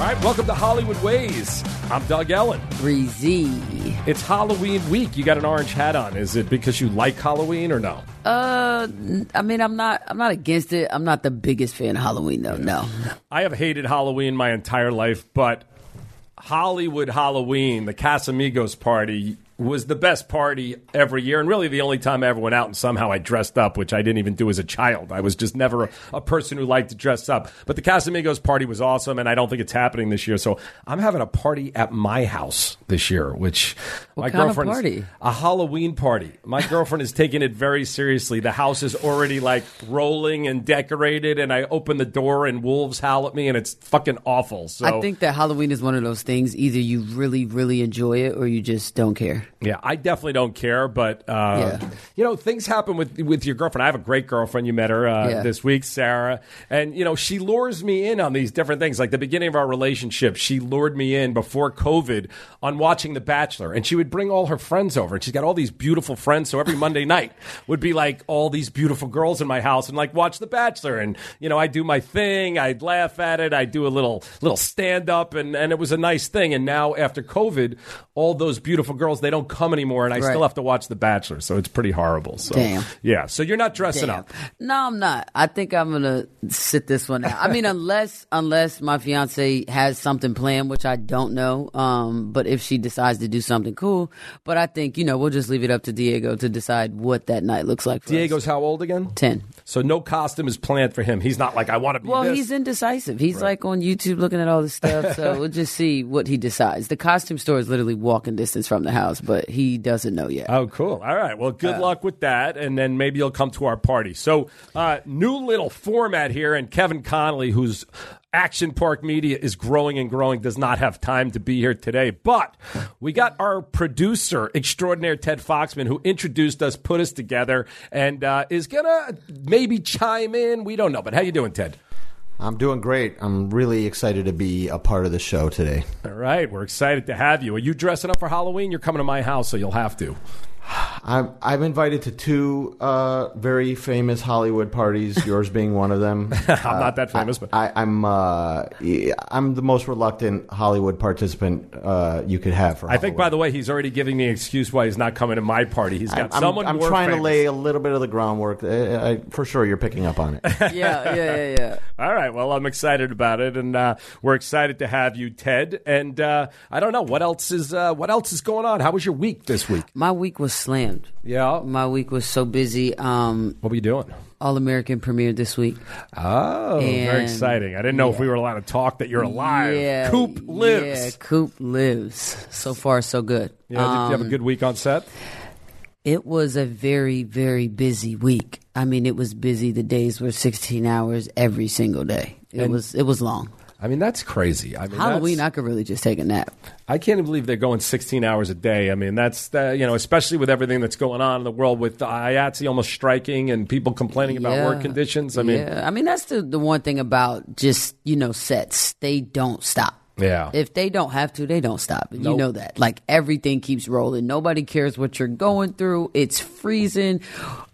All right, welcome to Hollywood Ways. I'm Doug Ellin. Bre-Z. It's Halloween week. You got an orange hat on. Is it because you like Halloween or no? Uh, I mean, I'm not. I'm not against it. I'm not the biggest fan of Halloween, though. No. I have hated Halloween my entire life, but Hollywood Halloween, the Casamigos party, was the best party every year, and really the only time I ever went out and somehow I dressed up, which I didn't even do as a child. I was just never a, a person who liked to dress up. But the Casamigos party was awesome, and I don't think it's happening this year. So I'm having a party at my house this year, which What my girlfriend party? a Halloween party. My girlfriend is taking it very seriously. The house is already like rolling and decorated, and I open the door and wolves howl at me, and it's fucking awful. So I think that Halloween is one of those things. Either you really, really enjoy it, or you just don't care. Yeah, I definitely don't care, but uh, Yeah. you know, things happen with with your girlfriend. I have a great girlfriend. You met her uh, Yeah. this week, Sarah, and you know she lures me in on these different things. Like the beginning of our relationship, she lured me in before COVID on watching The Bachelor, and she would bring all her friends over, and she's got all these beautiful friends. So every Monday night would be like all these beautiful girls in my house, and like watch The Bachelor, and you know I do my thing, I'd laugh at it, I do a little little stand up, and and it was a nice thing. And now after COVID, all those beautiful girls they don't come anymore, and I Right. still have to watch The Bachelor, so it's pretty horrible. So Damn. yeah. So you're not dressing Damn. up. No, I'm not. I think I'm gonna sit this one out. I mean, unless unless my fiance has something planned, which I don't know. Um, but if she decides to do something cool, but I think you know we'll just leave it up to Diego to decide what that night looks like. For Diego's us. how old again? ten. So no costume is planned for him. He's not like I want to be. Well, this. he's indecisive. He's like on YouTube looking at all this stuff. So we'll just see what he decides. The costume store is literally walking distance from the house, but he doesn't know yet. Oh, cool. All right. Well, Uh, good luck with that. And then maybe you'll come to our party. So, uh, new little format here. And Kevin Connolly, who's Action Park Media is growing and growing, does not have time to be here today. But we got our producer extraordinaire, Ted Foxman, who introduced us, put us together, and uh, is going to maybe chime in. We don't know. But how you doing, Ted? I'm doing great. I'm really excited to be a part of the show today. All right. We're excited to have you. Are you dressing up for Halloween? You're coming to my house, so you'll have to. I'm, I'm invited to two uh, very famous Hollywood parties, yours being one of them. I'm not that famous, but I, I'm uh, I'm the most reluctant Hollywood participant uh, you could have for. I think, by the way, he's already giving me an excuse why he's not coming to my party. He's got I'm, someone I'm more trying to lay a little bit of the groundwork. Uh, I, for sure, you're picking up on it. yeah, yeah, yeah, yeah. All right. Well, I'm excited about it, and uh, we're excited to have you, Ted. And uh, I don't know what else is uh, what else is going on. How was your week this week? My week was slammed. Yeah. My week was so busy. Um, What were you doing? All American premiered this week. Oh, very exciting. I didn't know if we were allowed to talk that you're alive. Yeah, Coop lives. Yeah. Coop lives. So far, so good. Yeah, did you have a Um, good week on set? It was a very, very busy week. I mean, it was busy. The days were 16 hours every single day. It And- was it was long. I mean, that's crazy. I mean, Halloween, I could really just take a nap. I can't believe they're going 16 hours a day. I mean, that's uh, you know, especially with everything that's going on in the world with the IATSE almost striking and people complaining about Yeah. work conditions. I mean, yeah, I mean that's the the one thing about just you know sets. They don't stop. Yeah. If they don't have to, they don't stop. And You know that. Like everything keeps rolling. Nobody cares what you're going through. It's freezing.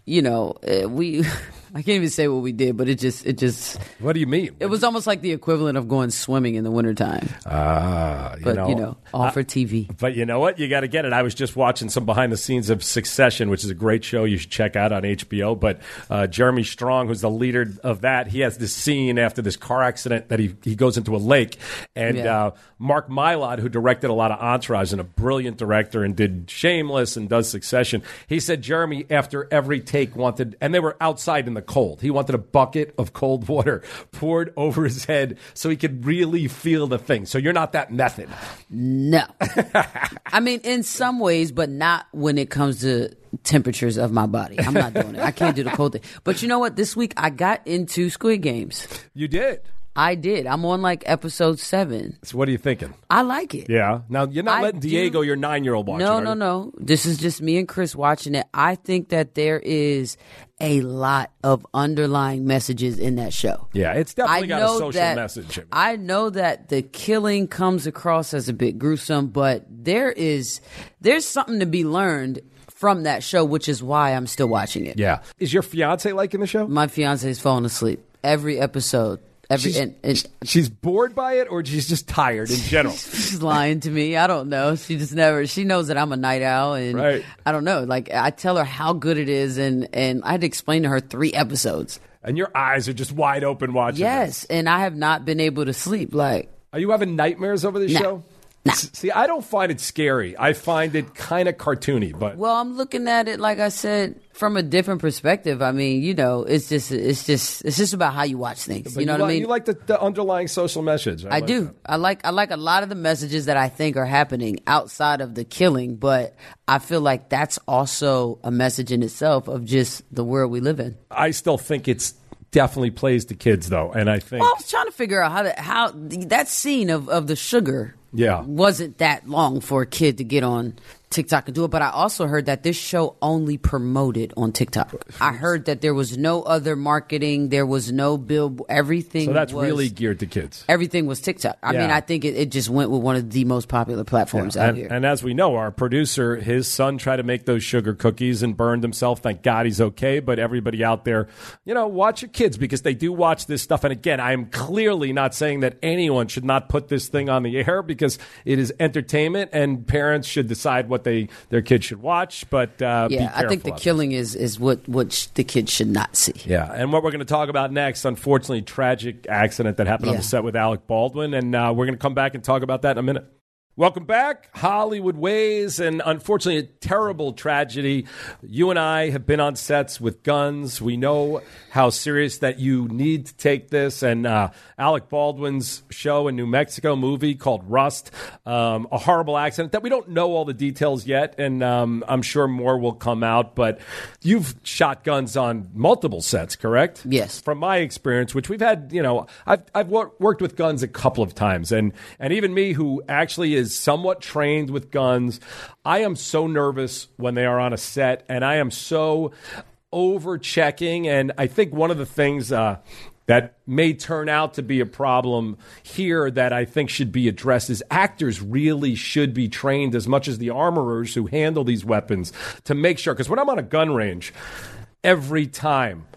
You know, uh, we. I can't even say what we did, but it just it just what do you mean? it was almost like the equivalent of going swimming in the wintertime. Ah, you But know, you know, all for TV. But you know what? You got to get it. I was just watching some behind the scenes of Succession, which is a great show you should check out on HBO. But uh, Jeremy Strong, who's the leader of that, he has this scene after this car accident that he, he goes into a lake. And Yeah. uh, Mark Mylod, who directed a lot of Entourage and a brilliant director and did Shameless and does Succession, he said Jeremy, after every take, wanted, and they were outside in the cold, he wanted a bucket of cold water poured over his head so he could really feel the thing. So you're not that method. No. I mean, in some ways, but not when it comes to temperatures of my body. I'm not doing it. I can't do the cold thing. But you know what? This week I got into Squid Games. You did. I did. I'm on like episode seven. So what are you thinking? I like it. Yeah. Now you're not I letting do- Diego, your nine year old, watch No, it. no, you? no. This is just me and Chris watching it. I think that there is a lot of underlying messages in that show. Yeah, it's definitely got a social that, message. I know that the killing comes across as a bit gruesome, but there is there's something to be learned from that show, which is why I'm still watching it. yeah. Is your fiance liking the show? My fiance is falling asleep every episode. Every She's- and, and She's bored by it, or she's just tired in general. she's lying to me. I don't know. She just never. She knows that I'm a night owl, and Right. I don't know. Like I tell her how good it is, and and I had to explain to her three episodes. and your eyes are just wide open watching. Yes, and I have not been able to sleep. Like Are you having nightmares over the No. show? See, I don't find it scary. I find it kind of cartoony, but Well, I'm looking at it like I said from a different perspective. I mean, you know, it's just it's just it's just about how you watch things. but you know what like, I mean? You like the, the underlying social message. I like do. that. I like I like a lot of the messages that I think are happening outside of the killing, but I feel like that's also a message in itself of just the world we live in. I still think it's definitely plays to kids, though, and I think Well, I was trying to figure out how to how that scene of of the sugar Yeah. wasn't that long for a kid to get on TikTok and do it. But I also heard that this show only promoted on TikTok. I heard that there was no other marketing, there was no bill, everything. so. That's was, really geared to kids. everything was TikTok. I mean, I think it, it just went with one of the most popular platforms out And, here. and as we know, our producer, his son tried to make those sugar cookies and burned himself. Thank God he's okay. But everybody out there, you know, watch your kids because they do watch this stuff. And again, I am clearly not saying that anyone should not put this thing on the air because it is entertainment and parents should decide what they their kids should watch. But uh, be yeah, I think the killing is is what what sh- the kids should not see. Yeah, and what we're going to talk about next, unfortunately, tragic accident that happened on the set with Alec Baldwin, and uh, we're going to come back and talk about that in a minute. Welcome back, Hollywood Ways, and unfortunately, a terrible tragedy. You and I have been on sets with guns. We know how serious that you need to take this. And uh, Alec Baldwin's show in New Mexico movie called Rust, um, a horrible accident that we don't know all the details yet, and um, I'm sure more will come out. But you've shot guns on multiple sets, correct? Yes. From my experience, which we've had, you know, I've I've worked with guns a couple of times, and and even me, who actually is somewhat trained with guns, I am so nervous when they are on a set, and I am so over checking, and I think one of the things. Uh, that may turn out to be a problem here that I think should be addressed is actors really should be trained as much as the armorers who handle these weapons to make sure. Because when I'm on a gun range, every time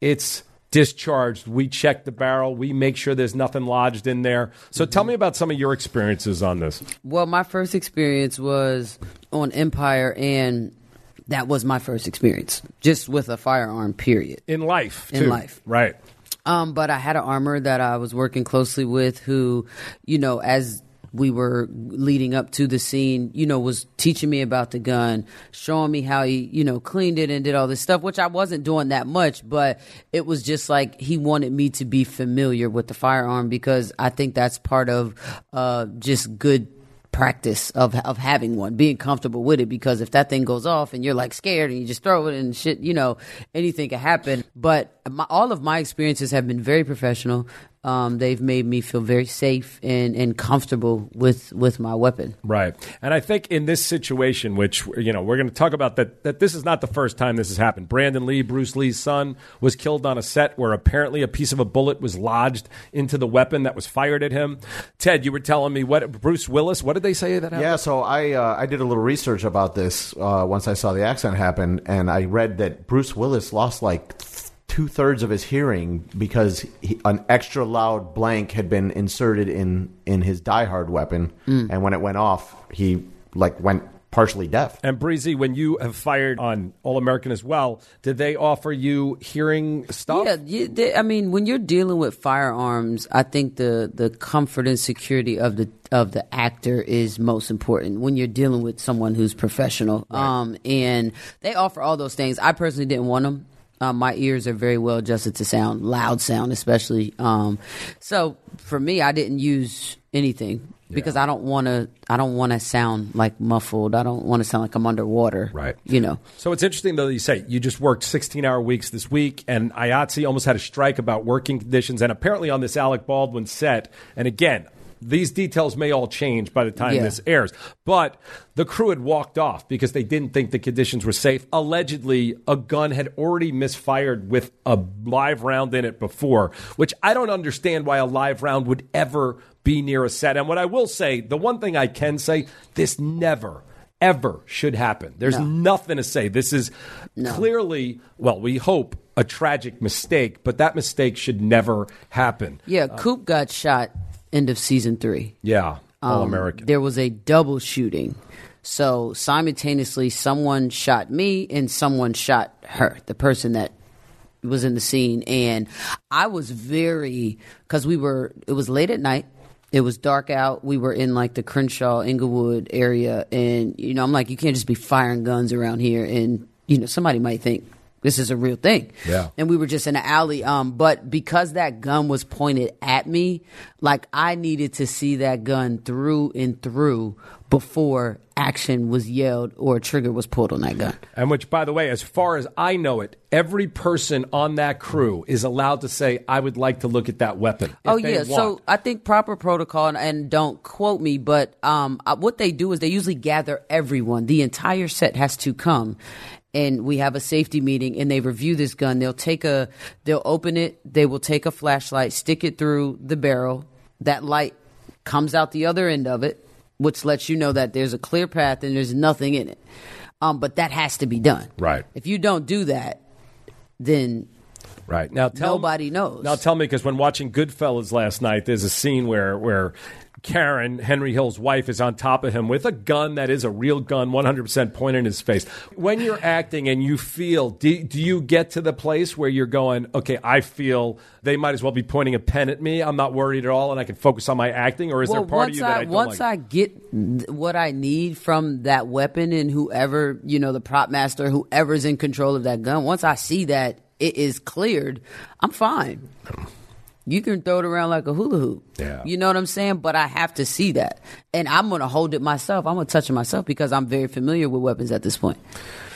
it's discharged, we check the barrel, we make sure there's nothing lodged in there. So tell me about some of your experiences on this. Well, my first experience was on Empire, and that was my first experience, just with a firearm. Period. In life, In too. life. Right. Um, but I had an armor that I was working closely with, who, you know, as we were leading up to the scene, you know, was teaching me about the gun, showing me how he, you know, cleaned it and did all this stuff, which I wasn't doing that much, but it was just like he wanted me to be familiar with the firearm because I think that's part of uh, just good practice of of having one, being comfortable with it. Because if that thing goes off and you're like scared and you just throw it and shit, you know, anything can happen. But my, all of my experiences have been very professional. Um, they've made me feel very safe and, and comfortable with with my weapon. Right. And I think in this situation, which, you know, we're going to talk about that, that this is not the first time this has happened. Brandon Lee, Bruce Lee's son, was killed on a set where apparently a piece of a bullet was lodged into the weapon that was fired at him. Ted, you were telling me what, Bruce Willis, what did they say that happened? Yeah, so I uh, I did a little research about this uh, once I saw the accident happen, and I read that Bruce Willis lost like two thirds of his hearing because he, an extra loud blank had been inserted in in his Die Hard weapon, and when it went off, he like went partially deaf. And Bre-Z, when you have fired on All American as well, did they offer you hearing stuff? Yeah, you, they, I mean, when you're dealing with firearms, I think the the comfort and security of the of the actor is most important when you're dealing with someone who's professional. Um, and they offer all those things. I personally didn't want them. Um, my ears are very well adjusted to sound, loud sound especially. Um, so for me, I didn't use anything because I don't want to. I don't want to sound like muffled. I don't want to sound like I'm underwater. Right. You know. So it's interesting though that you say you just worked 16 hour weeks this week, and IATSE almost had a strike about working conditions, and apparently on this Alec Baldwin set. And again, these details may all change by the time Yeah. this airs, but the crew had walked off because they didn't think the conditions were safe. Allegedly, a gun had already misfired with a live round in it before, which I don't understand why a live round would ever be near a set. And what I will say, the one thing I can say, this never ever should happen. There's No. nothing to say. This is clearly, well, we hope a tragic mistake, but that mistake should never happen. Yeah, uh, Coop got shot end of season three. Yeah, all Um, American. There was a double shooting. So simultaneously, someone shot me and someone shot her, the person that was in the scene. And I was very, because we were, it was late at night. It was dark out. We were in like the Crenshaw, Inglewood area. And, you know, I'm like, you can't just be firing guns around here. And, you know, somebody might think this is a real thing. Yeah. And we were just in an alley. Um, but because that gun was pointed at me, like I needed to see that gun through and through before action was yelled or a trigger was pulled on that gun. And which, by the way, as far as I know it, every person on that crew is allowed to say, "I would like to look at that weapon." oh yeah, so. I think proper protocol, and, and don't quote me, but um, uh, what they do is they usually gather everyone. The entire set has to come, and we have a safety meeting, and they review this gun. They'll take a, they'll open it. They will take a flashlight, stick it through the barrel. That light comes out the other end of it, which lets you know that there's a clear path and there's nothing in it. Um, but that has to be done. Right. If you don't do that, then Right now, tell Nobody knows. Now, tell me because when watching Goodfellas last night, there's a scene where where Karen Henry Hill's wife is on top of him with a gun that is a real gun, 100 percent pointed in his face. When you're acting and you feel, do, do you get to the place where you're going, okay, I feel they might as well be pointing a pen at me. I'm not worried at all, and I can focus on my acting, or is there well, part of you that I, I once like? I get what I need from that weapon and whoever you know the prop master, whoever's in control of that gun, once I see that it is cleared, I'm fine. You can throw it around like a hula hoop. Yeah. You know what I'm saying? But I have to see that. And I'm going to hold it myself. I'm going to touch it myself because I'm very familiar with weapons at this point.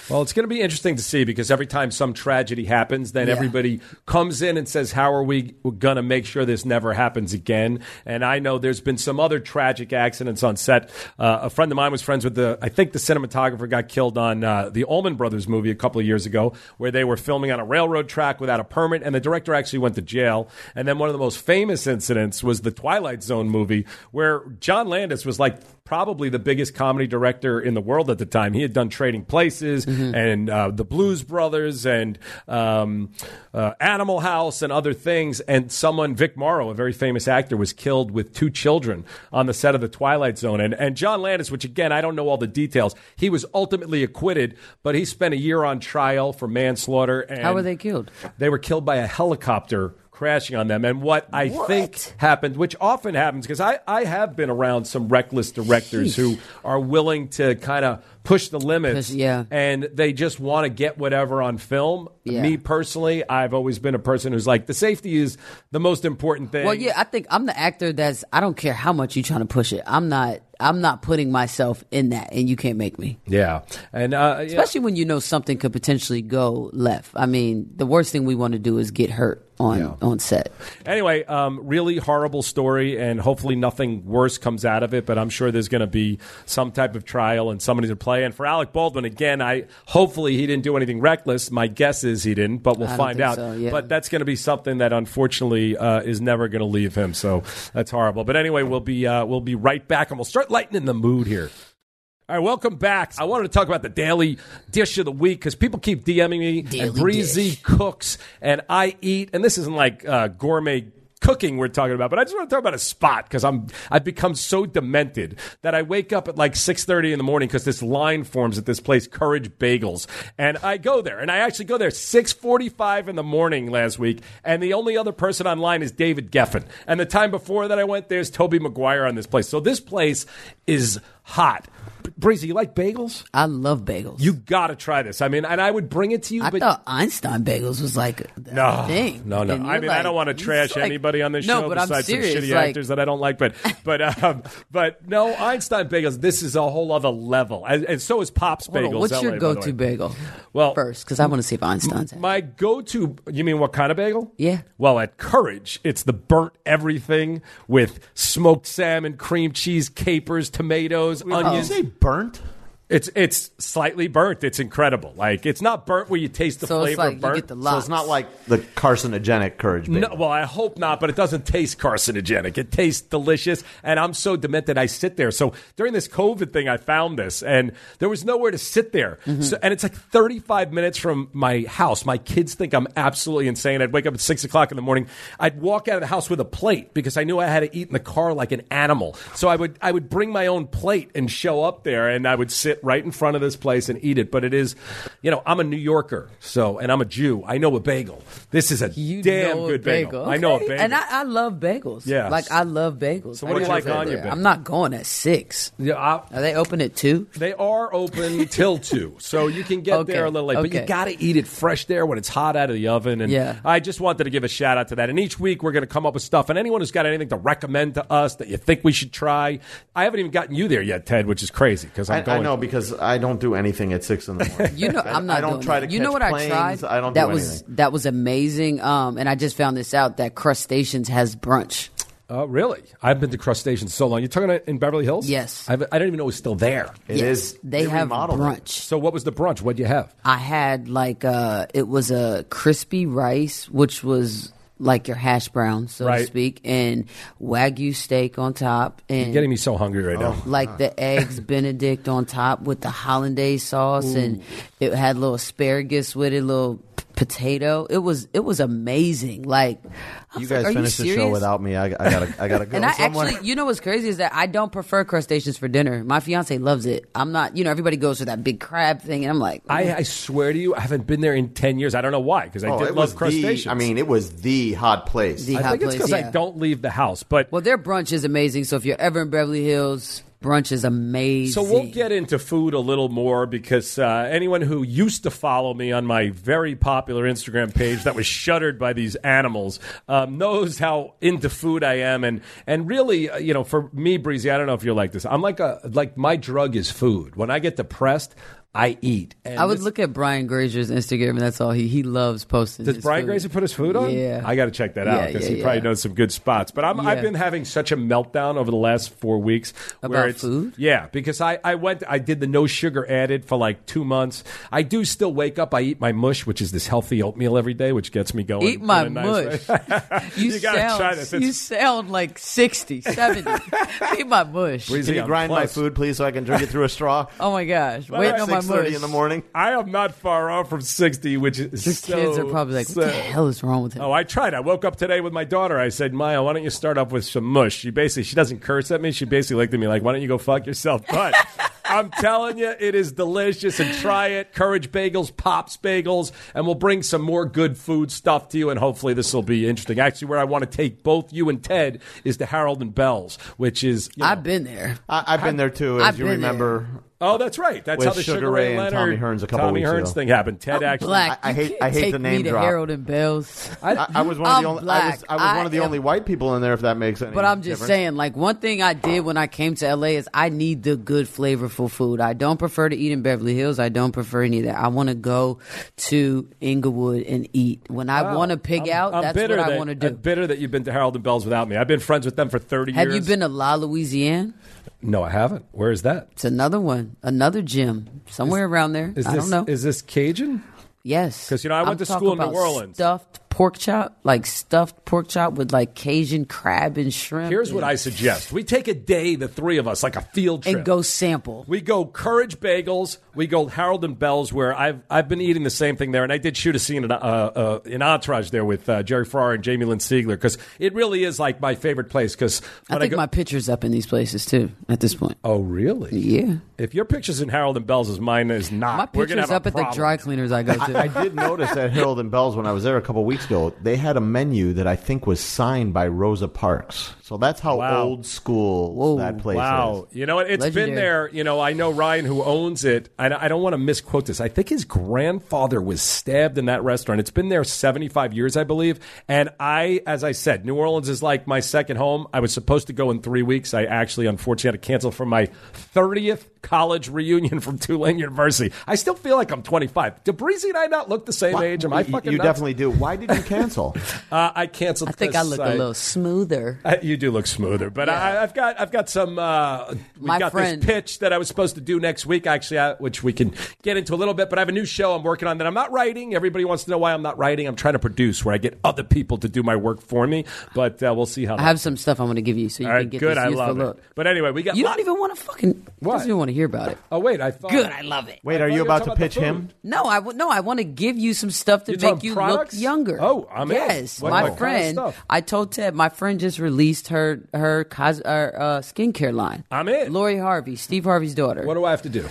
Well, it's going to be interesting to see because every time some tragedy happens, then Yeah. everybody comes in and says, How are we going to make sure this never happens again? And I know there's been some other tragic accidents on set. Uh, a friend of mine was friends with the, I think the cinematographer got killed on uh, the Allman Brothers movie a couple of years ago, where they were filming on a railroad track without a permit, and the director actually went to jail. And then one of the most famous incidents was the Twilight Zone movie, where John Landis was like probably the biggest comedy director in the world at the time. He had done Trading Places and uh, the Blues Brothers and um, uh, Animal House and other things. And someone, Vic Morrow, a very famous actor, was killed with two children on the set of the Twilight Zone. And, and John Landis, which again, I don't know all the details, he was ultimately acquitted, but he spent a year on trial for manslaughter. And How were they killed? they were killed by a helicopter crashing on them. And what I think happened, which often happens, because I, I have been around some reckless directors who are willing to kind of push the limits yeah. and they just want to get whatever on film. Yeah. Me personally, I've always been a person who's like, the safety is the most important thing. Well, yeah, I think I'm the actor that's I don't care how much you're trying to push it. I'm not I'm not putting myself in that and you can't make me. Yeah. And, uh, yeah. Especially when you know something could potentially go left. I mean, the worst thing we want to do is get hurt on on set. Anyway, um, really horrible story, and hopefully nothing worse comes out of it. But I'm sure there's going to be some type of trial and somebody to play. And for Alec Baldwin, again, I hopefully he didn't do anything reckless. My guess is he didn't, but we'll I find out. so, yeah. But that's going to be something that unfortunately uh, is never going to leave him. So that's horrible. But anyway, we'll be uh, we'll be right back, and we'll start lightening the mood here. All right, welcome back. I wanted to talk about the daily dish of the week because people keep DMing me and Bre-Z dish. cooks and I eat, and this isn't like uh, gourmet cooking we're talking about, but I just want to talk about a spot because I'm I've become so demented that I wake up at like six thirty in the morning because this line forms at this place, Courage Bagels, and I go there, and I actually go there six forty five in the morning last week, and the only other person online is David Geffen, and the time before that I went there's Tobey Maguire on this place, so this place is hot. Bre-Z, you like bagels? I love bagels. You got to try this. I mean, and I would bring it to you, I but thought Einstein bagels was like the no, thing. no, no. I mean, I don't want to trash like- anybody on this no, show besides some shitty like, actors that I don't like. But, but, um, but no, Einstein bagels. This is a whole other level, and, and so is Pops hold on, bagels. what's LA, your go-to bagel? Well, first, because I want to see if Einstein's. My go-to. You mean what kind of bagel? Yeah. Well, at Courage, it's the burnt everything with smoked salmon, cream cheese, capers, tomatoes, Did you say burnt? It's it's slightly burnt. It's incredible. Like it's not burnt where you taste the So it's flavor like of you burnt. get the So it's not like the carcinogenic courage bagel. No, well, I hope not, but it doesn't taste carcinogenic. It tastes delicious, and I'm so demented. I sit there. So during this COVID thing, I found this, and there was nowhere to sit there. Mm-hmm. So, and it's like 35 minutes from my house. My kids think I'm absolutely insane. I'd wake up at six o'clock in the morning. I'd walk out of the house with a plate because I knew I had to eat in the car like an animal. So I would I would bring my own plate and show up there, and I would sit right in front of this place and eat it. But it is, you know, I'm a New Yorker, so and I'm a Jew. I know a bagel. This is a You damn know a good bagel. I Okay. know a bagel. and I, I love bagels. Yeah. like I love bagels. So what do you like on your bagel? I'm not going at six. Yeah, I- Are they open at two? They are open till two, so you can get Okay, there a little late. But you got to eat it fresh there when it's hot out of the oven. And Yeah. I just wanted to give a shout out to that. And each week we're going to come up with stuff. And anyone who's got anything to recommend to us that you think we should try, I haven't even gotten you there yet, Ted, which is crazy because I'm I, going. I know because I don't do anything at six in the morning. You know, I- I'm not. I don't doing try that. to. You know what planes. I tried? I don't That do was anything. that was amazing. Um, and I just found this out that Crustaceans has brunch. Oh, really? I've been to Crustaceans so long. You're talking about in Beverly Hills? Yes. I've, I don't even know it was still there. It yes, is- They they have remodeled it. brunch. So what was the brunch? What'd you have? I had like uh it was a crispy rice, which was like your hash brown, so Right. to speak, and wagyu steak on top, and You're getting me so hungry right now. Oh, like the eggs Benedict on top with the hollandaise sauce, and it had little asparagus with it, little p- potato. It was it was amazing. Like I You was like, guys finished the show serious?" without me. I, I gotta. I gotta go And I somewhere. actually, you know what's crazy is that I don't prefer crustaceans for dinner. My fiance loves it. I'm not, you know, everybody goes for that big crab thing, and I'm like, I, I swear to you, I haven't been there in 10 years. I don't know why, because I Oh, did love crustaceans. the. I mean, it was the hot place. The I hot think it's place, because I don't leave the house. But Well, their brunch is amazing. So if you're ever in Beverly Hills, brunch is amazing. So we'll get into food a little more because uh, anyone who used to follow me on my very popular Instagram page that was shuttered by these animals um, knows how into food I am, and and really, uh, you know, for me, Bre-Z, I don't know if you're like this. I'm like a like my drug is food. When I get depressed, I eat. And I would this- look at Brian Grazer's Instagram, and that's all he he loves posting. Does his Brian food. Grazer put his food on? Yeah. I got to check that Yeah, out because yeah, he probably knows some good spots. But I'm, I've been having such a meltdown over the last four weeks. where About it's, food? Yeah, because I, I went, I did the no sugar added for like two months. I do still wake up. I eat my mush, which is this healthy oatmeal every day, which gets me going. Eat my in nice mush. You, You gotta sound, try this. It's- You sound like 60, 70. Eat my mush. Bre-Z, Can you I'm grind my food, please, so I can drink it through a straw? Oh my gosh. Waiting on my Six thirty in the morning. I am not far off from 60, which is Your so, kids are probably like, what the hell is wrong with him? Oh, I tried. I woke up today with my daughter. I said, Maya, why don't you start off with some mush? She basically, she doesn't curse at me. She basically looked at me like, why don't you go fuck yourself? But I'm telling you, it is delicious and try it. Courage Bagels, Pops Bagels, and we'll bring some more good food stuff to you. And hopefully this will be interesting. Actually, where I want to take both you and Ted is to Harold and Bell's, which is, you know- I've been there. I, I've been there too, as I've you been remember. oh, that's right. That's With how the Sugar Sugar Ray Ray and Leonard, Tommy Hearns a couple Tommy weeks Hearns ago. thing happened. Ted I'm actually. black. I- I hate- I hate take the me name to drop. Harold and Bells. I, I was one of I'm the only. I was. I was one of the I only white people in there. If that makes any. But I'm just difference. saying, like one thing I did when I came to LA is I need the good, flavorful food. I don't prefer to eat in Beverly Hills. I don't prefer any of that. I want to go to Inglewood and eat. When I want to pig I'm- out, I'm that's what I want to I'm do. bitter that you've been to Harold and Bell's without me. I've been friends with them for 30 Have years. Have you been to La Louisiane? No, I haven't. Where is that? It's another one, another gym somewhere around there. Is I this don't know. is this Cajun? yes, 'Cause, you know, I went I'm to school in New Orleans. Stuffed pork chop, like stuffed pork chop with like Cajun crab and shrimp. Here's what I suggest: we take a day, the three of us, like a field trip, and go sample. We go Courage Bagels. We go Harold and Bell's, where I've I've been eating the same thing there, and I did shoot a scene in, uh, uh, in Entourage there with uh, Jerry Ferrara and Jamie Lynn Sigler because it really is like my favorite place. Because I think my picture's up in these places too. At this point, oh really? yeah. If your picture's in Harold and Bell's, as mine is not. My We're gonna picture's have a up at the dry cleaners I go to. I did notice at Harold and Bell's when I was there a couple weeks ago, they had a menu that I think was signed by Rosa Parks. So that's how Wow. old school Whoa. that place is. Wow, is. you know what? It's been there. You know, I know Ryan who owns it. I, I don't want to misquote this. I think his grandfather was stabbed in that restaurant. It's been there seventy five years, I believe. And I, as I said, New Orleans is like my second home. I was supposed to go in three weeks. I actually, unfortunately, had to cancel for my thirtieth college reunion from Tulane University. I still feel like I'm twenty five. Do Bre-Z and I not look the same age? Am I You- fucking? You nuts? definitely do. Why did did you cancel? Uh, I canceled. I think I look a little smoother. Uh, you do look smoother, but Yeah. I, I've got I've got some. Uh, we My got friend- this pitch that I was supposed to do next week, actually, uh, which we can get into a little bit. But I have a new show I'm working on that I'm not writing. Everybody wants to know why I'm not writing. I'm trying to produce, where I get other people to do my work for me. But uh, we'll see how. I that have some stuff I'm going to give you so you All can right, get good. this I useful love look. it. But anyway, we got. You don't even want to fucking. What? Doesn't even want to hear about it. Oh wait, I thought. Good, I love it. Wait, I are you you about talking to about pitch him? No, I w- no, I want to give you some stuff to You're make you products? look younger. Oh, I'm in. yes. What- my what kind of friend, stuff? I told Ted, my friend just released her her cos- uh, uh, skincare line. I'm in. Lori Harvey, Steve Harvey's daughter. What do I have to do?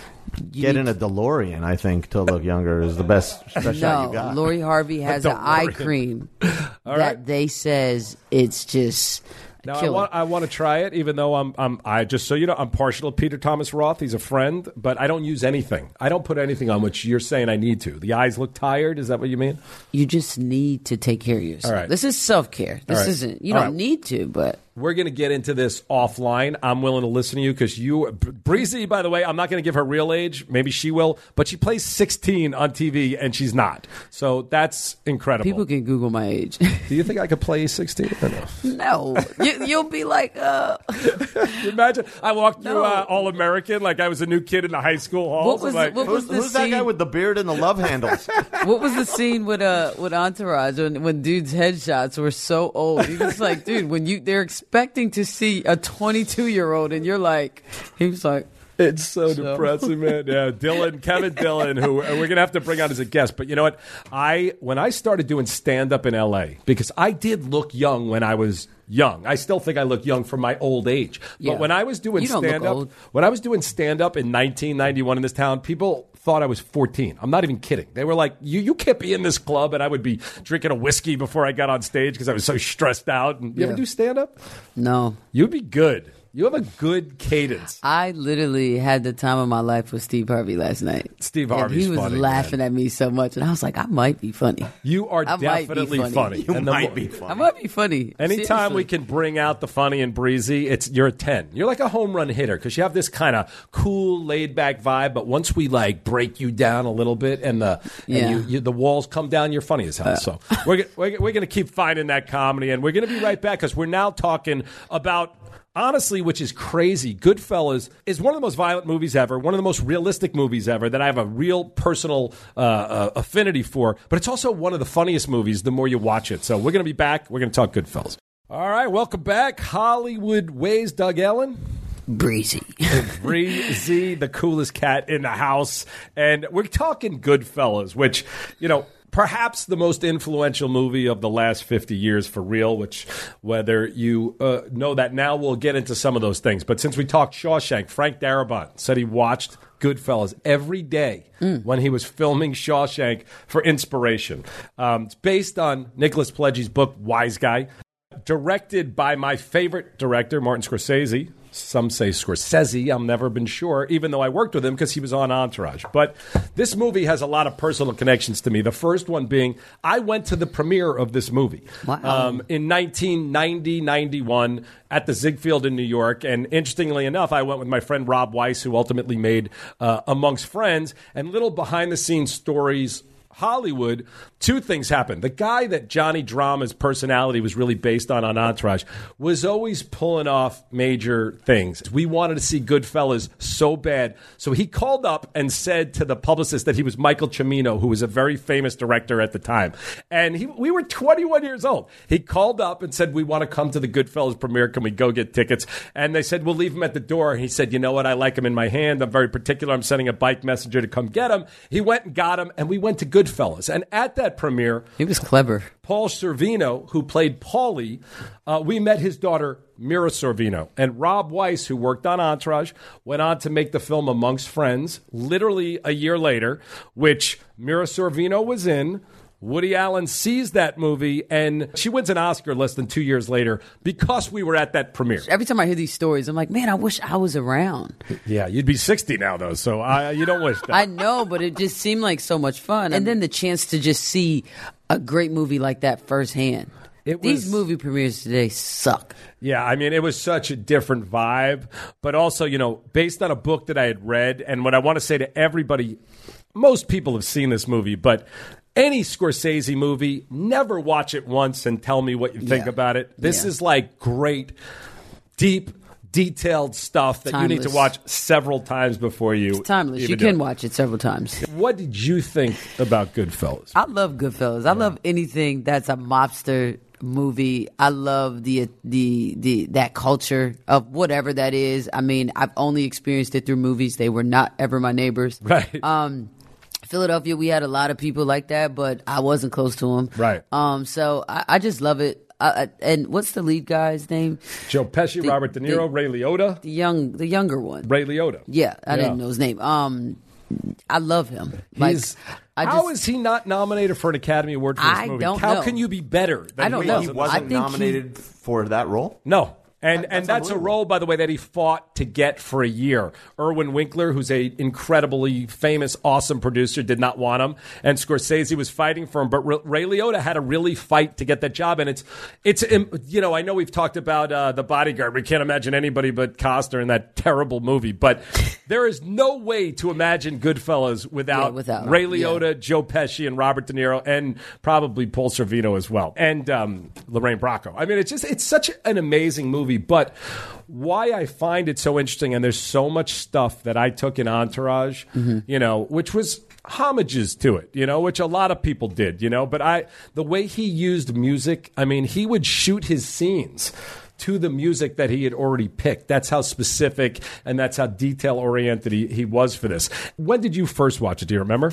You Get need- in a DeLorean, I think, to look younger is the best, best shot you No, got. Lori Harvey has an eye DeLorean. cream that right. they says it's just Now I want I want to try it, even though I'm I'm I just so you know I'm partial to Peter Thomas Roth. He's a friend, but I don't use anything. I don't put anything on which you're saying I need to. The eyes look tired. Is that what you mean? you just need to take care of yourself. All right. This is self care. This right. isn't. You All don't right. need to, but We're going to get into this offline. I'm willing to listen to you because you, Bre-Z, by the way, I'm not going to give her real age. Maybe she will, but she plays 16 on TV and she's not. So that's incredible. people can Google my age. Do you think I could play 16? I no, you, you'll be like, uh, Can you imagine I walked through No. uh, All American like I was a new kid in the high school halls. What was like, the- what was Who's, the who's that guy scene- with the beard and the love handles? what was the scene with uh with Entourage when when dudes' headshots were so old? He was like, dude, when you they're expecting to see a 22 year old, and you're like, he was like. It's so, depressing, man. Yeah, Dillon, Kevin Dillon, who we're gonna have to bring on as a guest. But you know what? I when I started doing stand up in L.A. because I did look young when I was young. I still think I look young for my old age. Yeah. But when I was doing You don't look stand up, when I was doing stand up in 1991 in this town, people thought I was 14. I'm not even kidding. They were like, "You you can't be in this club," and I would be drinking a whiskey before I got on stage because I was so stressed out. And you ever do stand up? No, You'd be good. You have a good cadence. I literally had the time of my life with Steve Harvey last night. Steve Harvey, he was funny, laughing at me so much, and I was like, I might be funny. You are I definitely funny. funny. You And might mo- be funny. I might be funny. Anytime we can bring out the funny and breezy, it's you're a ten. You're like a home run hitter because you have this kind of cool, laid back vibe. But once we like break you down a little bit and the Yeah. and you, you, the walls come down, you're funny as hell. Uh. so we're we're, we're going to keep finding that comedy, and we're going to be right back because we're now talking about. Honestly, which is crazy, Goodfellas is one of the most violent movies ever, one of the most realistic movies ever that I have a real personal uh, uh, affinity for. But it's also one of the funniest movies the more you watch it. So we're going to be back. We're going to talk Goodfellas. All right, welcome back. Hollywood Ways, Doug Ellin. Bre-Z. Bre-Z, the coolest cat in the house. And we're talking Goodfellas, which, you know, perhaps the most influential movie of the last 50 years for real, which, whether you uh, know that now, we'll get into some of those things. But since we talked Shawshank, Frank Darabont said he watched Goodfellas every day when he was filming Shawshank for inspiration. Um, it's based on Nicholas Pileggi's book, Wise Guy directed by my favorite director, Martin Scorsese. Some say Scorsese. I've never been sure, even though I worked with him because he was on Entourage. But this movie has a lot of personal connections to me. The first one being I went to the premiere of this movie Wow. um, in 1990 91 at the Ziegfeld in New York. And interestingly enough, I went with my friend Rob Weiss, who ultimately made uh, Amongst Friends, and little behind the scenes stories. Hollywood, two things happened. The guy that Johnny Drama's personality was really based on on Entourage was always pulling off major things. We wanted to see Goodfellas so bad. So he called up and said to the publicist that he was Michael Cimino, who was a very famous director at the time. And he, we were 21 years old. He called up and said, We want to come to the Goodfellas premiere. Can we go get tickets? And they said, We'll leave him at the door. He said, You know what? I like him in my hand. I'm very particular. I'm sending a bike messenger to come get him. He went and got him, and we went to Goodfellas. Fellas and at that premiere, He was clever. Paul Sorvino, who played Paulie, uh, we met his daughter, Mira Sorvino. And Rob Weiss, who worked on Entourage, went on to make the film Amongst Friends, literally a year later, which Mira Sorvino was in. Woody Allen sees that movie, and she wins an Oscar less than two years later because we were at that premiere. Every time I hear these stories, I'm like, man, I wish I was around. Yeah, you'd be 60 now, though, so I, you don't wish that. I know, but it just seemed like so much fun. And then the chance to just see a great movie like that firsthand. These movie premieres today suck. Yeah, I mean, it was such a different vibe, but also, you know, based on a book that I had read, and what I want to say to everybody, most people have seen this movie, but any Scorsese movie, never watch it once and tell me what you think Yeah. about it. This Yeah. is like great, deep, detailed stuff that you need to watch several times before you. Timeless. even You can it. watch it several times. What did you think about Goodfellas? I love Goodfellas. I love anything that's a mobster movie. I love the the the that culture of whatever that is. I mean, I've only experienced it through movies. They were not ever my neighbors. Right. Um, Philadelphia, we had a lot of people like that, but I wasn't close to them. Right. Um, so I, I just love it. I, I, and what's the lead guy's name? Joe Pesci, the- Robert De Niro, the- Ray Liotta. The young, the younger one. Ray Liotta. Yeah, I Yeah. didn't know his name. Um, I love him. Like, He's, I how just, is he not nominated for an Academy Award for this I movie? don't how know. can you be better? Than I don't he know. was He in I this wasn't think he- nominated for that role. No. And and That's that's a role, by the way, that he fought to get for a year. Irwin Winkler, who's a incredibly famous, awesome producer, did not want him, and Scorsese was fighting for him. But Ray Liotta had to really fight to get that job, and it's it's you know I know we've talked about uh, the Bodyguard. We can't imagine anybody but Costner in that terrible movie, but there is no way to imagine Goodfellas without, Yeah, without Ray him, yeah. Liotta, Joe Pesci, and Robert De Niro, and probably Paul Sorvino as well, and um, Lorraine Bracco. I mean, it's just it's such an amazing movie. But why I find it so interesting, and there's so much stuff that I took in Entourage, Mm-hmm. you know, which was homages to it, you know, which a lot of people did, you know. But I, the way he used music, I mean, he would shoot his scenes to the music that he had already picked. That's how specific and that's how detail oriented he, he was for this. When did you first watch it? Do you remember?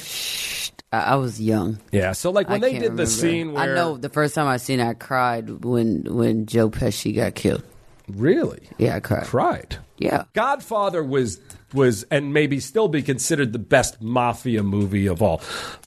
I, was young. Yeah. So like when I they did the scene where I know the first time I seen it, I cried when when Joe Pesci got killed. Really Yeah, I cried. cried. Yeah. Godfather was was and maybe still be considered the best mafia movie of all.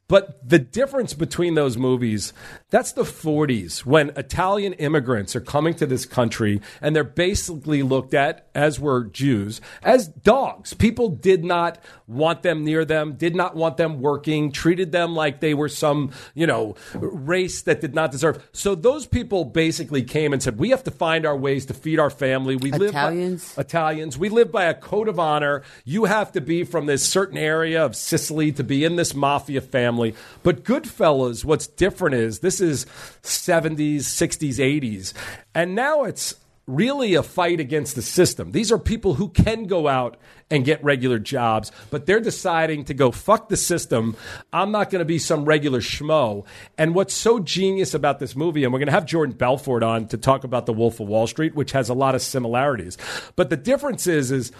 But the difference between those movies, that's the 40s when Italian immigrants are coming to this country and they're basically looked at as were Jews as dogs. People did not want them near them, did not want them working, treated them like they were some, you know, race that did not deserve. So those people basically came and said, "We have to find our ways to feed our family. We live by- Italians? We live by a code of honor. You have to be from this certain area of Sicily to be in this mafia family. But Goodfellas, what's different is this is 70s, 60s, 80s. And now it's really a fight against the system. These are people who can go out and get regular jobs, but they're deciding to go fuck the system. I'm not going to be some regular schmo. And what's so genius about this movie, and we're going to have Jordan Belfort on to talk about The Wolf of Wall Street, which has a lot of similarities. But the difference is, is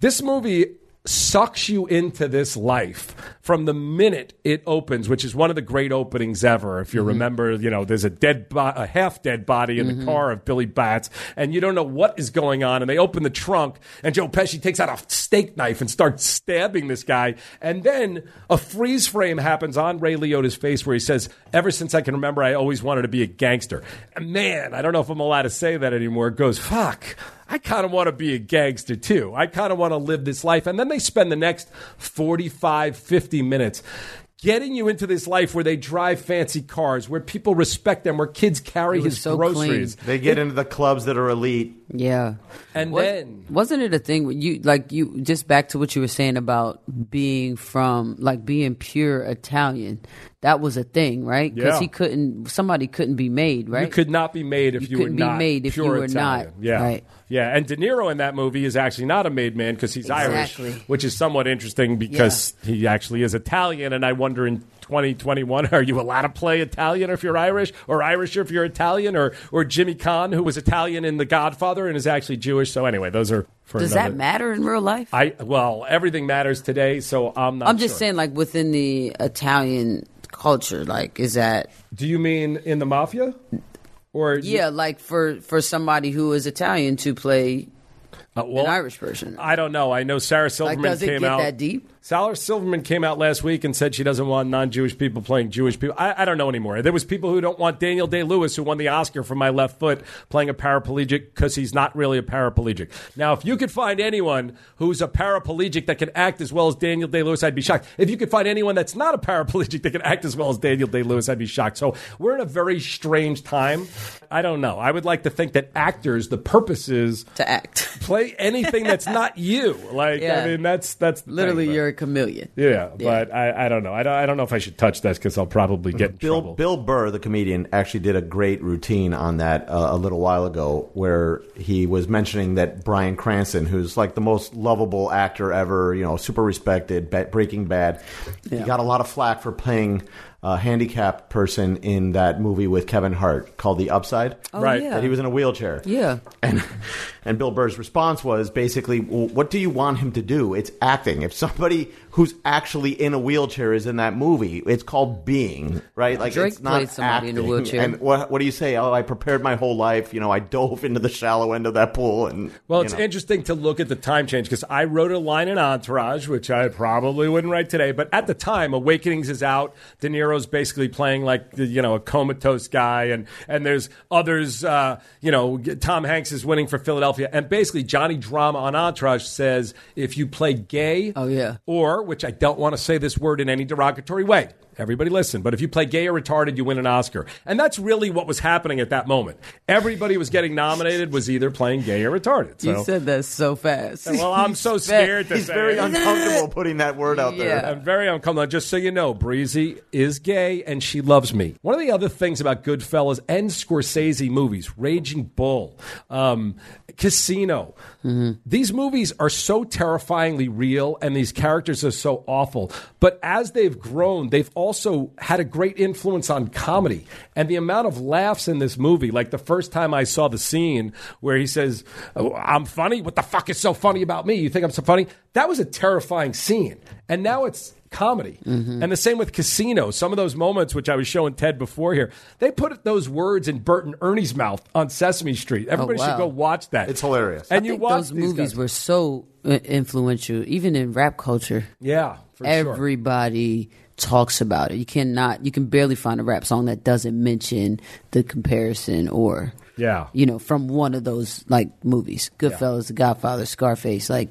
this movie sucks you into this life from the minute it opens, which is one of the great openings ever. If you mm-hmm. remember, you know, there's a dead, bo- a half dead body in the mm-hmm. car of Billy Batts, and you don't know what is going on. And they open the trunk, and Joe Pesci takes out a steak knife and starts stabbing this guy. And then a freeze frame happens on Ray Liotta's face where he says, "Ever since I can remember, I always wanted to be a gangster." And man, I don't know if I'm allowed to say that anymore. It goes, "Fuck." I kind of want to be a gangster too. I kind of want to live this life. And then they spend the next 45, 50 minutes getting you into this life where they drive fancy cars, where people respect them, where kids carry his so groceries. They get into the clubs that are elite. Yeah. And Was- then wasn't it a thing when you like you just back to what you were saying about being from like being pure Italian? That was a thing, right? Because Yeah. he couldn't. Somebody couldn't be made, right? you could not be made if You you, were couldn't be not made if you pure were not, Italian. Yeah, right. Yeah. And De Niro in that movie is actually not a made man because he's Exactly. Irish, which is somewhat interesting because he actually is Italian. And I wonder in 2021, are you allowed to play Italian if you're Irish, or Irish if you're Italian, or or Jimmy Caan, who was Italian in The Godfather and is actually Jewish? So anyway, those are for Does another- that matter in real life? I well, everything matters today, so I'm not. I'm just sure. saying, like within the Italian culture, like is that Do you mean in the mafia, or yeah, like for for somebody who is Italian to play Uh, well, an Irish person? I don't know. I know Sarah Like, Silverman does it came get out. that deep? Sarah Silverman came out last week and said she doesn't want non-Jewish people playing Jewish people. I, I don't know anymore. There was people who don't want Daniel Day Lewis, who won the Oscar for My Left Foot, playing a paraplegic because he's not really a paraplegic. Now, if you could find anyone who's a paraplegic that can act as well as Daniel Day Lewis, I'd be shocked. If you could find anyone that's not a paraplegic that can act as well as Daniel Day Lewis, I'd be shocked. So we're in a very strange time. I don't know. I would like to think that actors, the purpose is to act. play say anything that's not you. Like Yeah. I mean, that's that's the Literally, thing, but- you're a chameleon. Yeah, but I, I don't know. I don't, I don't know if I should touch this because I'll probably get in Bill trouble. Bill Burr, the comedian, actually did a great routine on that uh, a little while ago, where he was mentioning that Bryan Cranston, who's like the most lovable actor ever, you know, super respected, Breaking Bad, Yeah. he got a lot of flack for playing a handicapped person in that movie with Kevin Hart called The Upside. Oh, Right. yeah. That he was in a wheelchair. Yeah. And and Bill Burr's response was basically, well, "What do you want him to do? It's acting. If somebody who's actually in a wheelchair is in that movie, it's called being, right? Like Drake it's not played somebody in a acting. wheelchair. And what what do you say? Oh, I prepared my whole life. You know, I dove into the shallow end of that pool. And Well, it's know. interesting to look at the time change because I wrote a line in Entourage, which I probably wouldn't write today. But at the time, Awakenings is out. De Niro's basically playing like the, you know a comatose guy, and and there's others. Uh, you know, Tom Hanks is winning for Philadelphia, and basically Johnny Drama on Entourage says if you play gay, Oh, yeah. or which I don't want to say this word in any derogatory way. Everybody listen, but if you play gay or retarded, you win an Oscar. And that's really what was happening at that moment. Everybody was getting nominated was either playing gay or retarded. So. You said that so fast. well, I'm so scared to he's say very it. uncomfortable putting that word out there. Yeah. I'm very uncomfortable. Just so you know, Bre-Z is gay and she loves me. One of the other things about Goodfellas and Scorsese movies, Raging Bull, um, Casino, these movies are so terrifyingly real and these characters are so awful. But as they've grown, they've also had a great influence on comedy. And the amount of laughs in this movie, like the first time I saw the scene where he says, oh, I'm funny? What the fuck is so funny about me? You think I'm so funny? That was a terrifying scene. And now it's comedy. Mm-hmm. And the same with Casino. Some of those moments, which I was showing Ted before here, they put those words in Bert and Ernie's mouth on Sesame Street. Oh, Everybody should wow. go watch that. It's hilarious. And I you think watch those movies guys. were so influential, even in rap culture. yeah, for sure. Talks about it. You cannot, you can barely find a rap song that doesn't mention the comparison or, Yeah. you know, from one of those like movies, Goodfellas, The Godfather, Scarface. Like,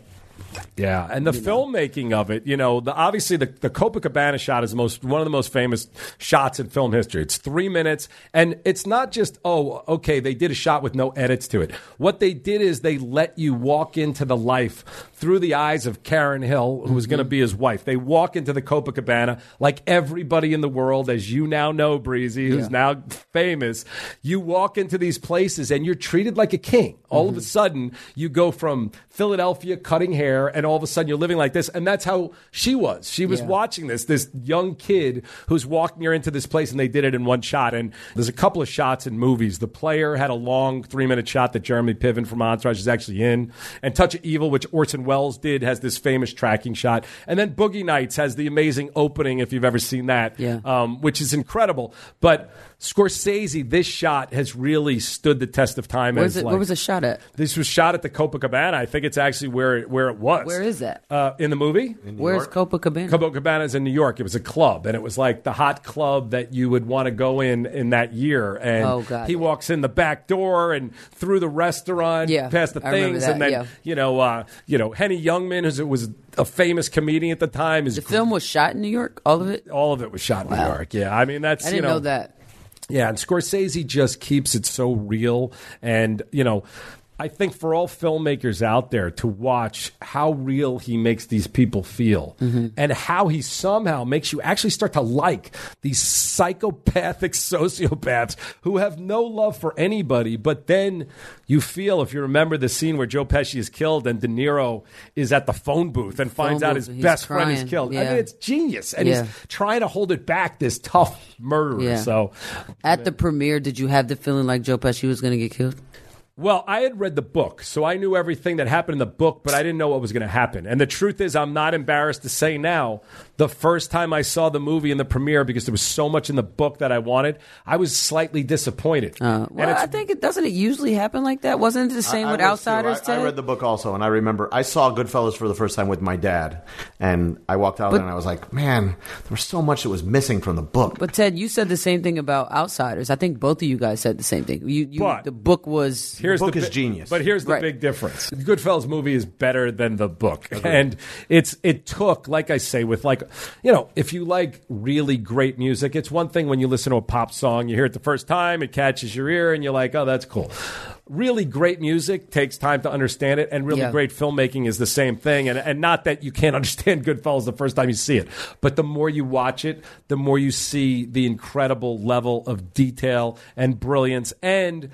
Yeah, and the filmmaking of it, you know, the, obviously the, the Copacabana shot is the most one of the most famous shots in film history. It's three minutes, and it's not just oh, okay, they did a shot with no edits to it. What they did is they let you walk into the life through the eyes of Karen Hill, who was going to mm-hmm. be his wife. They walk into the Copacabana like everybody in the world, as you now know, Bre-Z, who's Yeah. now famous. You walk into these places and you're treated like a king. All of a mm-hmm. sudden, you go from Philadelphia cutting hair, and all of a sudden you're living like this. And that's how she was. She was Yeah. watching this, this young kid who's walking her into this place, and they did it in one shot. And there's a couple of shots in movies. The player had a long three minute shot that Jeremy Piven from Entourage is actually in. And Touch of Evil, which Orson Welles did, has this famous tracking shot. And then Boogie Nights has the amazing opening, if you've ever seen that Yeah. um, which is incredible. But Scorsese, this shot has really stood the test of time. where's as it, like, where was the shot at? This was shot at the Copacabana. I think it's actually where it, where it was. Where is that? Uh, in the movie? Where's Copacabana? Copacabana is in New York. It was a club, and it was like the hot club that you would want to go in in that year. And Oh, got he walks in the back door and through the restaurant, Yeah, past the I things, that, and then yeah. you know, uh, you know, Henny Youngman, who was a famous comedian at the time, is the film was shot in New York, all of it? all of it was shot in New York. Yeah, I mean that's I didn't you know, know that. Yeah, and Scorsese just keeps it so real. And, you know, I think for all filmmakers out there to watch how real he makes these people feel mm-hmm. and how he somehow makes you actually start to like these psychopathic sociopaths who have no love for anybody. But then you feel, if you remember the scene where Joe Pesci is killed and De Niro is at the phone booth and finds out his best friend is crying. killed. I mean, it's genius. And Yeah. he's trying to hold it back, this tough murderer. Yeah. So. At the premiere, did you have the feeling like Joe Pesci was going to get killed? Well, I had read the book, so I knew everything that happened in the book, but I didn't know what was going to happen. And the truth is, I'm not embarrassed to say now, the first time I saw the movie in the premiere, because there was so much in the book that I wanted, I was slightly disappointed. Uh, well, it's- I think it doesn't it usually happen like that. Wasn't it the same I- I with too. Outsiders? I, I read the book also, and I remember I saw Goodfellas for the first time with my dad, and I walked out But- and I was like, "Man, there was so much that was missing from the book." But Ted, you said the same thing about Outsiders. I think both of you guys said the same thing. You, you But- the book was Here's here's book the is genius. But here's the Right. big difference. Goodfellas movie is better than the book, and it's it took, like I say, with like you know, if you like really great music, it's one thing when you listen to a pop song, you hear it the first time, it catches your ear, and you're like, oh, that's cool. Really great music takes time to understand it, and really Yeah. great filmmaking is the same thing. And, and not that you can't understand Goodfellas the first time you see it, but the more you watch it, the more you see the incredible level of detail and brilliance and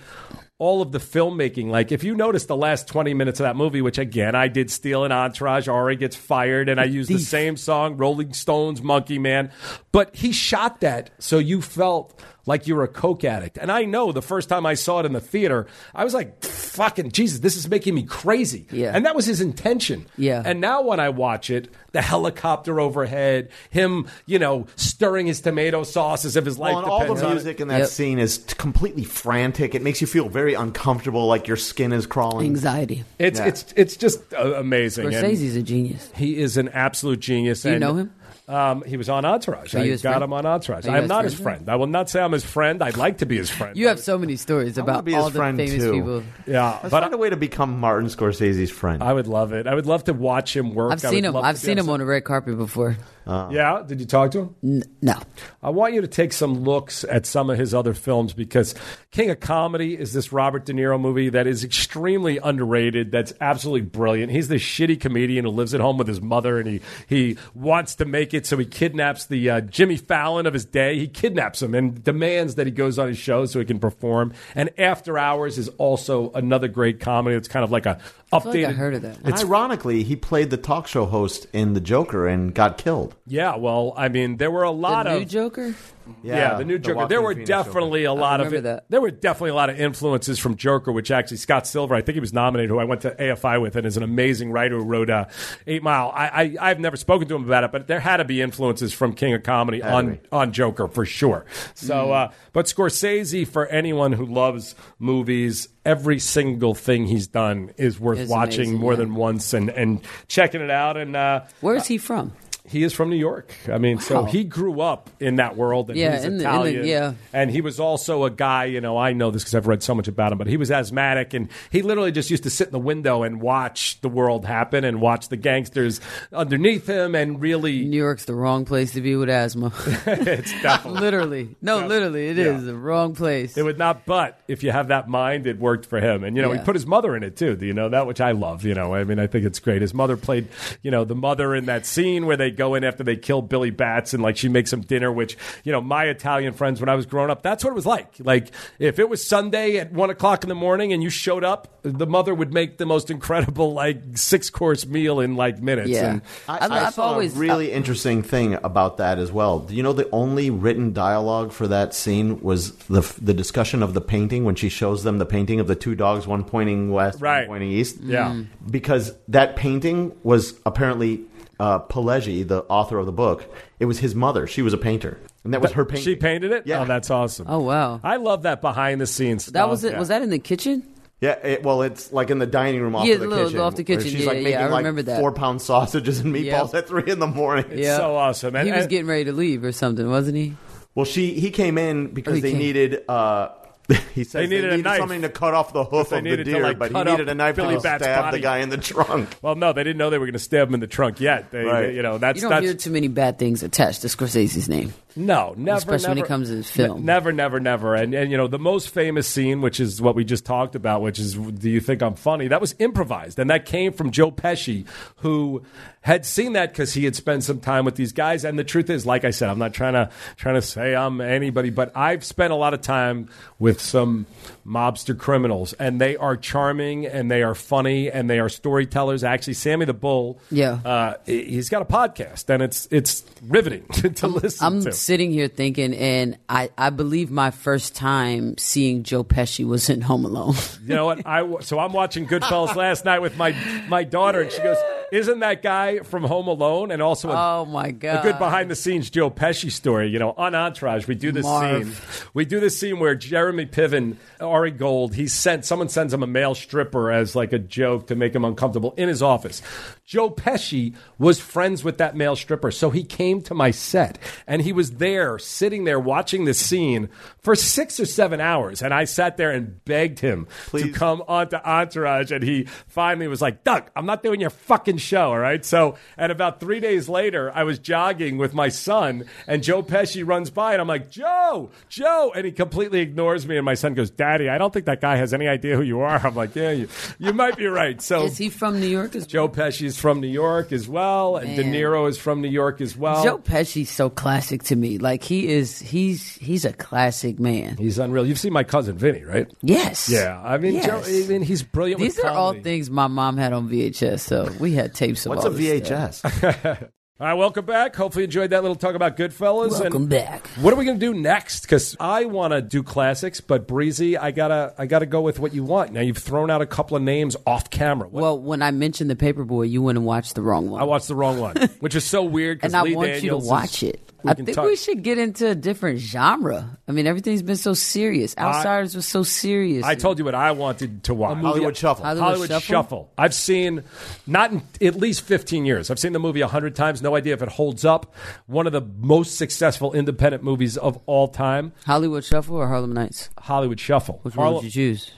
all of the filmmaking. Like, if you notice the last 20 minutes of that movie, which again, I did steal an entourage, Ari gets fired, and I used the same song, Rolling Stones, Monkey Man. But he shot that so you felt like you're a coke addict. And I know the first time I saw it in the theater, I was like, fucking Jesus, this is making me crazy. Yeah. And that was his intention. Yeah. And now when I watch it, the helicopter overhead, him, you know, stirring his tomato sauce as if his life Well, and all depends the on it. music in that Yep. scene is completely frantic. It makes you feel very uncomfortable, like your skin is crawling. Anxiety. It's Yeah. it's it's just uh, amazing. And Scorsese's a genius. he is an absolute genius. Do you and, know him? Um, he was on Entourage. Are I got friend? him on Entourage. I'm not friend? his friend. I will not say I'm his friend. I'd like to be his friend. You have so many stories about all the famous too. people. yeah, Let's but find a way to become Martin Scorsese's friend. I, I would love it. I would love to watch him work. I've seen him. I've seen him on a red carpet before. Yeah, did you talk to him? N- no. I want you to take some looks at some of his other films because King of Comedy is this Robert De Niro movie that is extremely underrated. That's absolutely brilliant. He's this shitty comedian who lives at home with his mother and he he wants to make it, so he kidnaps the uh, Jimmy Fallon of his day. He kidnaps him and demands that he goes on his show so he can perform. And After Hours is also another great comedy. It's kind of like a I feel updated. like I heard of that. And ironically, he played the talk show host in The Joker and got killed. Yeah, well, I mean, there were a lot The of new Joker? Yeah, the new Joker. Joaquin there were Phoenix definitely a lot of remember that. there were definitely a lot of influences from Joker, which actually Scott Silver, I think he was nominated, who I went to AFI with, and is an amazing writer who wrote uh, Eight Mile. I, I I've never spoken to him about it, but there had to be influences from King of Comedy Had on be. on Joker for sure. So, uh, but Scorsese, for anyone who loves movies, every single thing he's done is worth Is watching amazing, more yeah. than once and and checking it out. And uh, Where is he from? He is from New York. I mean, so he grew up in that world, and Yeah, he's in the- the- Italian. yeah. and he was also a guy. You know, I know this because I've read so much about him. But he was asthmatic, and he literally just used to sit in the window and watch the world happen, and watch the gangsters underneath him, and really, New York's the wrong place to be with asthma. it's definitely. literally. No, literally. it is Yeah. the wrong place. It would not, but if you have that mind, it worked for him. And, you know, he put his mother in it too. Do you know that? Which I love, you know. I mean, I think it's great. His mother played, you know, the mother in that scene where they go in after they kill Billy Batts and, like, she makes him dinner, which, you know, my Italian friends when I was growing up, that's what it was like. Like, if it was Sunday at one o'clock in the morning and you showed up, the mother would make the most incredible, like, six course meal in, like, minutes. Yeah. And, I, I've- I I've saw always- a really interesting thing about that as well. Do you know the only written dialogue for that scene was the the discussion of the painting when she shows them the painting of the two dogs, one pointing west, Right. one pointing east. Yeah. Mm. because that painting was apparently uh, Pileggi, the author of the book. It was his mother. She was a painter, and that was her painting. she painted it? Yeah. Oh, that's awesome. Oh, wow. I love that behind the scenes that was it. Yeah. Was that in the kitchen? Yeah, it, well, it's like in the dining room off Yeah, of the the little- kitchen. off the kitchen. She's Yeah, like yeah, making I like remember that. four pound sausages and meatballs Yeah. at three in the morning. Yeah. so awesome. And, he was and- getting ready to leave or something, wasn't he? Well, she he came in because Oh, they came. needed. Uh, he said They needed a knife. something to cut off the hoof of the needed to, deer, like, but he needed a knife Billy to Batts' stab body. the guy in the trunk. Well, no, they didn't know they were going to stab him in the trunk yet. They, Right. you know, that's You don't that's hear too many bad things attached to Scorsese's name. No, never, Especially when never- it comes to his film. Ne- never, never, never. And and you know, the most famous scene, which is what we just talked about, which is "Do you think I'm funny?" That was improvised, and that came from Joe Pesci, who had seen that because he had spent some time with these guys. And the truth is, like I said, I'm not trying to trying to say I'm anybody, but I've spent a lot of time with some mobster criminals, and they are charming, and they are funny, and they are storytellers. Actually, Sammy the Bull, Yeah. uh, he's got a podcast, and it's it's riveting to, listen to listen I'm to. sitting here thinking, and I, I believe my first time seeing Joe Pesci was in Home Alone. You know what? I so I'm watching Goodfellas last night with my my daughter, and she goes, "Isn't that guy from Home Alone?" And also a, oh my god! a good behind the scenes Joe Pesci story. You know, on Entourage, we do this Marv. scene. We do this scene where Jeremy Piven, Ari Gold, he sent someone sends him a male stripper as like a joke to make him uncomfortable in his office. Joe Pesci was friends with that male stripper. So he came to my set and he was there, sitting there watching the scene for six or seven hours. And I sat there and begged him to come onto Entourage. And he finally was like, Doug, I'm not doing your fucking show. All right. So, and about three days later, I was jogging with my son and Joe Pesci runs by and I'm like, Joe, Joe. And he completely ignores me. And my son goes, Daddy, I don't think that guy has any idea who you are. I'm like, Yeah, you, you might be right. So, Is he from New York as Joe Pesci is from New York as well, and De Niro is from New York as well. Joe Pesci's so classic to me. Like he is, he's he's a classic man. He's unreal. You've seen my cousin Vinny, right? Yes. Yeah, I mean, Yes. Joe. I mean, he's brilliant. These with are all things my mom had on VHS, so we had tapes of What's all a this stuff. VHS? All right, welcome back. Hopefully, you enjoyed that little talk about Goodfellas. Welcome and back. What are we going to do next? Because I want to do classics, but Bre-Z, I gotta, I gotta go with what you want. Now you've thrown out a couple of names off camera. What- Well, when I mentioned the Paperboy, you went and watched the wrong one. I watched the wrong one, which is so weird. 'cause and I Lee want Daniels you to is- watch it. I think talk- we should get into a different genre. I mean, everything's been so serious. Outsiders was so serious. I told you what I wanted to watch. Hollywood Shuffle. Hollywood Hollywood Shuffle? Shuffle. I've seen not in at least 15 years. I've seen the movie a 100 times. No idea if it holds up. One of the most successful independent movies of all time, Hollywood Shuffle or Harlem Nights. Hollywood Shuffle. Which one Harlem- would you choose?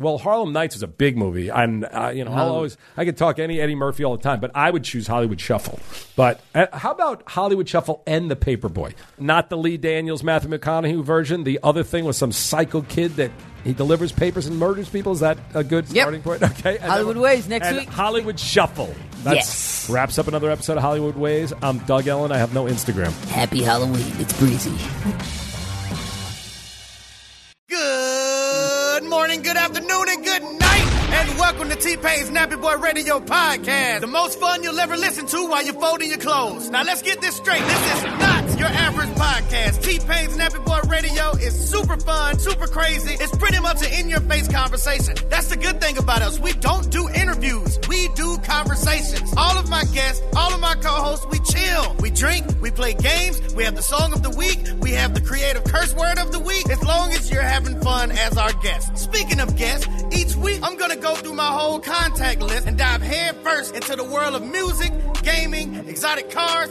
Well, Harlem Nights is a big movie, and uh, you know, I'll always I could talk any Eddie Murphy all the time, but I would choose Hollywood Shuffle. But uh, how about Hollywood Shuffle and The Paperboy? Not the Lee Daniels Matthew McConaughey version. The other thing was some psycho kid that. He delivers papers and murders people. Is that a good Yep. starting point? Okay. And Hollywood Wayz next and week. Hollywood Shuffle. That's Yes. wraps up another episode of Hollywood Wayz. I'm Doug Ellin. I have no Instagram. Happy Halloween. It's Bre-Z. Podcast. The most fun you'll ever listen to while you're folding your clothes. Now let's get this straight. This is your average podcast. T-Pain's Nappy Boy Radio is super fun, super crazy. It's pretty much an in-your-face conversation. That's the good thing about us. We don't do interviews. We do conversations. All of my guests, all of my co-hosts, we chill. We drink, we play games, we have the song of the week, we have the creative curse word of the week, as long as you're having fun as our guest. Speaking of guests, each week I'm gonna go through my whole contact list and dive head first into the world of music, gaming, exotic cars,